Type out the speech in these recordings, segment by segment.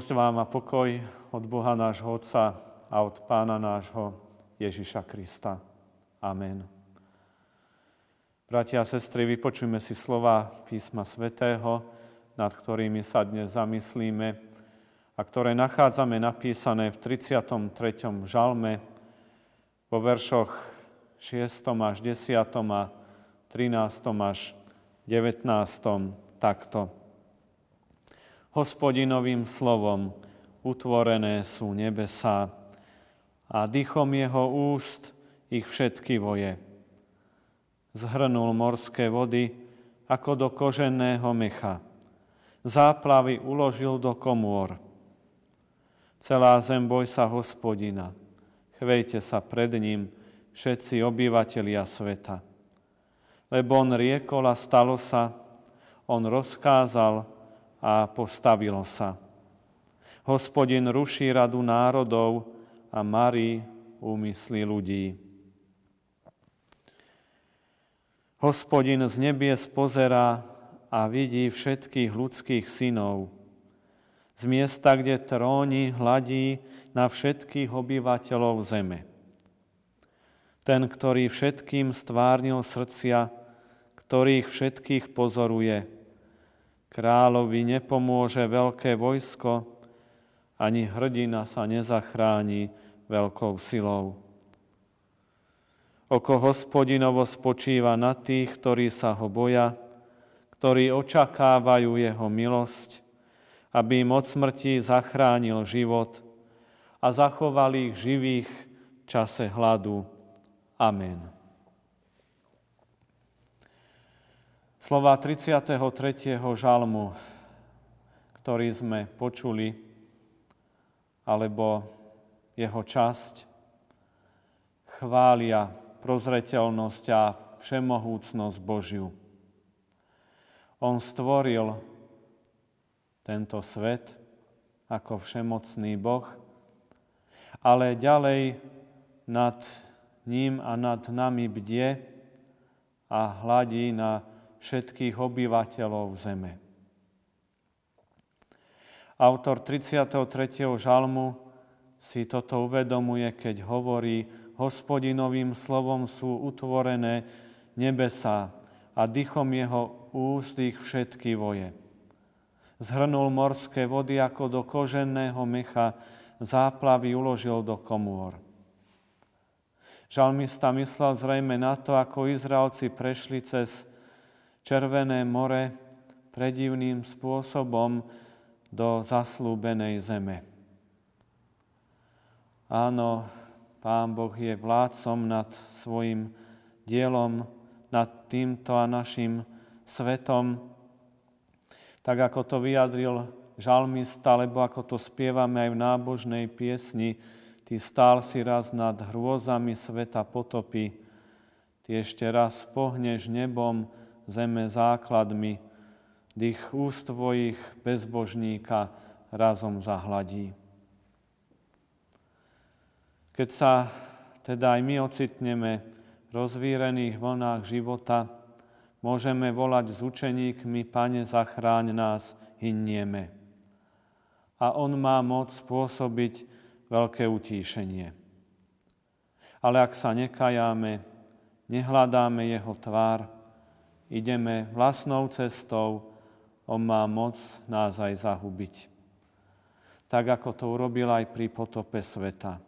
Milosť vám a pokoj od Boha nášho Otca a od Pána nášho Ježiša Krista. Amen. Bratia a sestry, vypočujme si slova písma svätého, nad ktorými sa dnes zamyslíme a ktoré nachádzame napísané v 33. žalme vo veršoch 6. až 10. a 13. až 19. takto. Hospodinovým slovom utvorené sú nebesá a dychom jeho úst ich všetky voje. Zhrnul morské vody ako do koženného mecha. Záplavy uložil do komôr. Celá zem boj sa hospodina. Chvejte sa pred ním všetci obyvatelia sveta. Lebo on riekol a stalo sa, on rozkázal a postavilo sa. Hospodin ruší radu národov a marí úmysly ľudí. Hospodin z nebies pozerá a vidí všetkých ľudských synov. Z miesta, kde tróni, hladí na všetkých obyvateľov zeme. Ten, ktorý všetkým stvárnil srdcia, ktorých všetkých pozoruje, Kráľovi nepomôže veľké vojsko, ani hrdina sa nezachráni veľkou silou. Oko hospodinovo spočíva na tých, ktorí sa ho boja, ktorí očakávajú jeho milosť, aby im od smrti zachránil život a zachoval ich živých v čase hladu. Amen. Slova 33. žalmu, ktorý sme počuli, alebo jeho časť, chvália prozreteľnosť a všemohúcnosť Božiu. On stvoril tento svet ako všemocný Boh, ale ďalej nad ním a nad nami bdie a hladí na všetkých obyvateľov zeme. Autor 33. žalmu si toto uvedomuje, keď hovorí, hospodinovým slovom sú utvorené nebesa a dychom jeho úst ich všetky voje. Zhrnul morské vody ako do koženného mecha, záplavy uložil do komôr. Žalmista myslel zrejme na to, ako Izraelci prešli cez Červené more predivným spôsobom do zaslúbenej zeme. Áno, Pán Boh je vládcom nad svojim dielom, nad týmto a našim svetom, tak ako to vyjadril žalmista, alebo ako to spievame aj v nábožnej piesni, Ty stál si raz nad hrôzami sveta potopy, Ty ešte raz pohneš nebom, zeme základmi, dých úst tvojich bezbožníka razom zahladí. Keď sa teda aj my ocitneme v rozvírených vlnách života, môžeme volať s učeníkmi, Pane, zachráň nás, hynieme. A On má moc spôsobiť veľké utíšenie. Ale ak sa nekajáme, nehľadáme Jeho tvár, ideme vlastnou cestou, on má moc nás aj zahubiť. Tak ako to urobil aj pri potope sveta.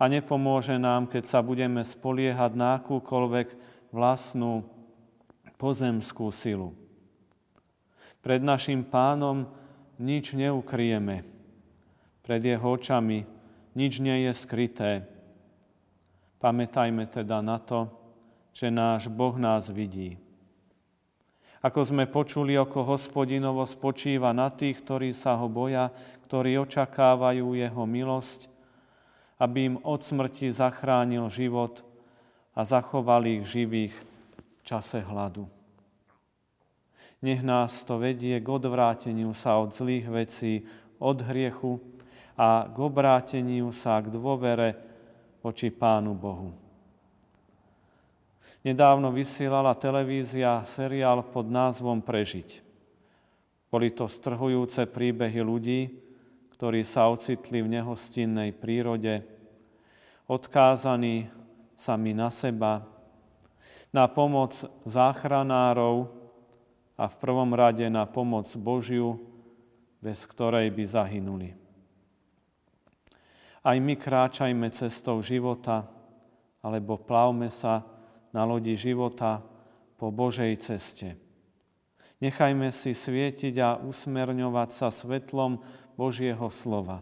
A nepomôže nám, keď sa budeme spoliehať na akúkoľvek vlastnú pozemskú silu. Pred našim pánom nič neukrieme. Pred jeho očami nič nie je skryté. Pamätajme teda na to, že náš Boh nás vidí. Ako sme počuli, oko hospodinovo spočíva na tých, ktorí sa ho boja, ktorí očakávajú jeho milosť, aby im od smrti zachránil život a zachoval ich živých v čase hladu. Nech nás to vedie k odvráteniu sa od zlých vecí, od hriechu a k obráteniu sa k dôvere voči Pánu Bohu. Nedávno vysielala televízia seriál pod názvom Prežiť. Boli to strhujúce príbehy ľudí, ktorí sa ocitli v nehostinnej prírode, odkázaní sami na seba, na pomoc záchranárov a v prvom rade na pomoc Božiu, bez ktorej by zahynuli. Aj my kráčajme cestou života, alebo plavme sa na lodi života po Božej ceste. Nechajme si svietiť a usmerňovať sa svetlom Božieho slova.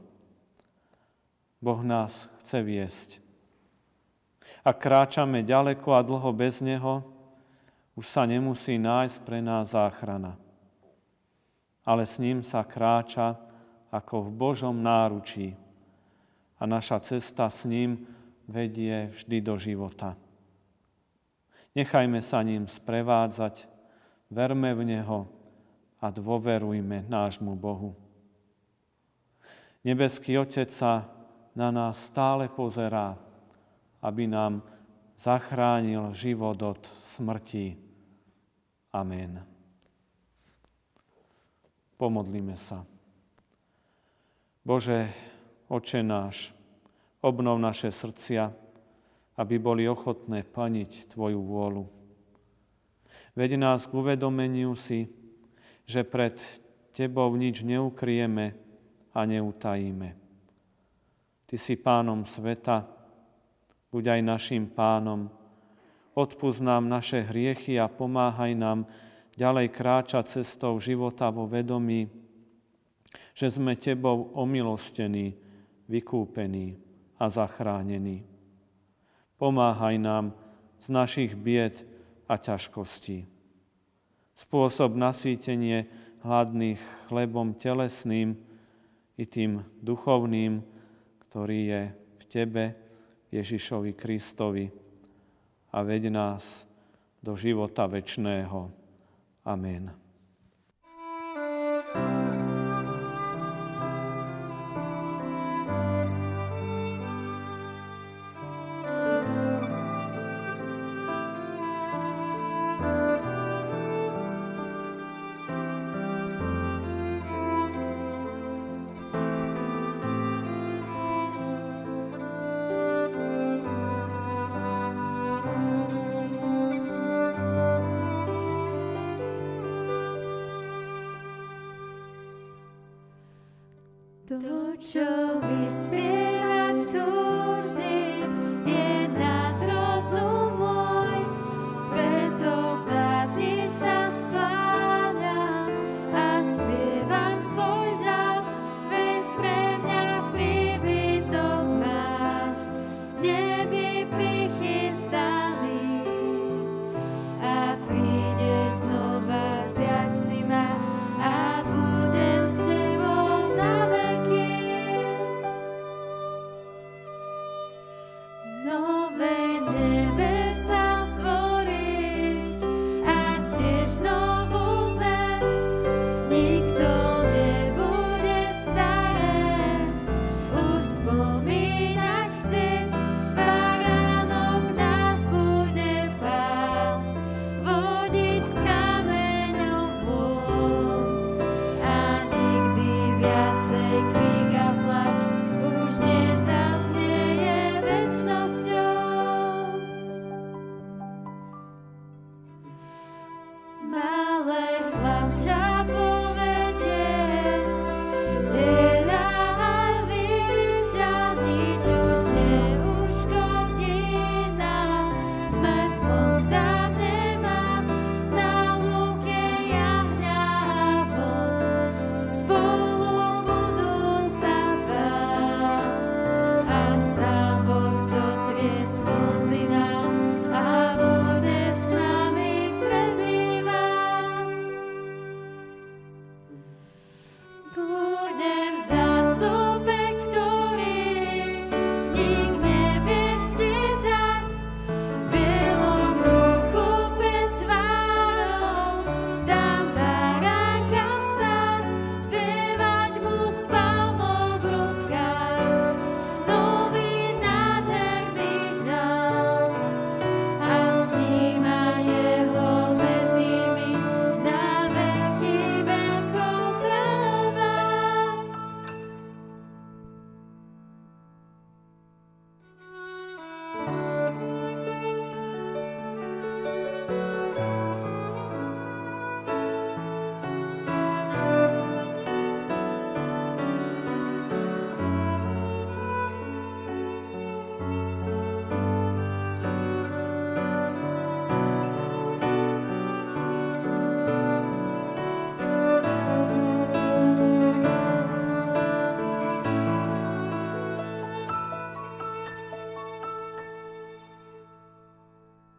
Boh nás chce viesť. Ak kráčame ďaleko a dlho bez Neho, už sa nemusí nájsť pre nás záchrana. Ale s ním sa kráča ako v Božom náručí a naša cesta s ním vedie vždy do života. Nechajme sa ním sprevádzať, verme v Neho a dôverujme nášmu Bohu. Nebeský Otec sa na nás stále pozerá, aby nám zachránil život od smrti. Amen. Pomodlíme sa. Bože, Oče náš, obnov naše srdcia, aby boli ochotné plniť Tvoju vôľu. Veď nás k uvedomeniu si, že pred Tebou nič neukrieme a neutajíme. Ty si pánom sveta, buď aj našim pánom. Odpúsť nám naše hriechy a pomáhaj nám ďalej kráčať cestou života vo vedomí, že sme Tebou omilostení, vykúpení a zachránení. Pomáhaj nám z našich bied a ťažkostí. Spôsob nasýtenie hladných chlebom telesným i tým duchovným, ktorý je v Tebe, Ježišovi Kristovi a veď nás do života večného. Amen. Тучовий світ. love time.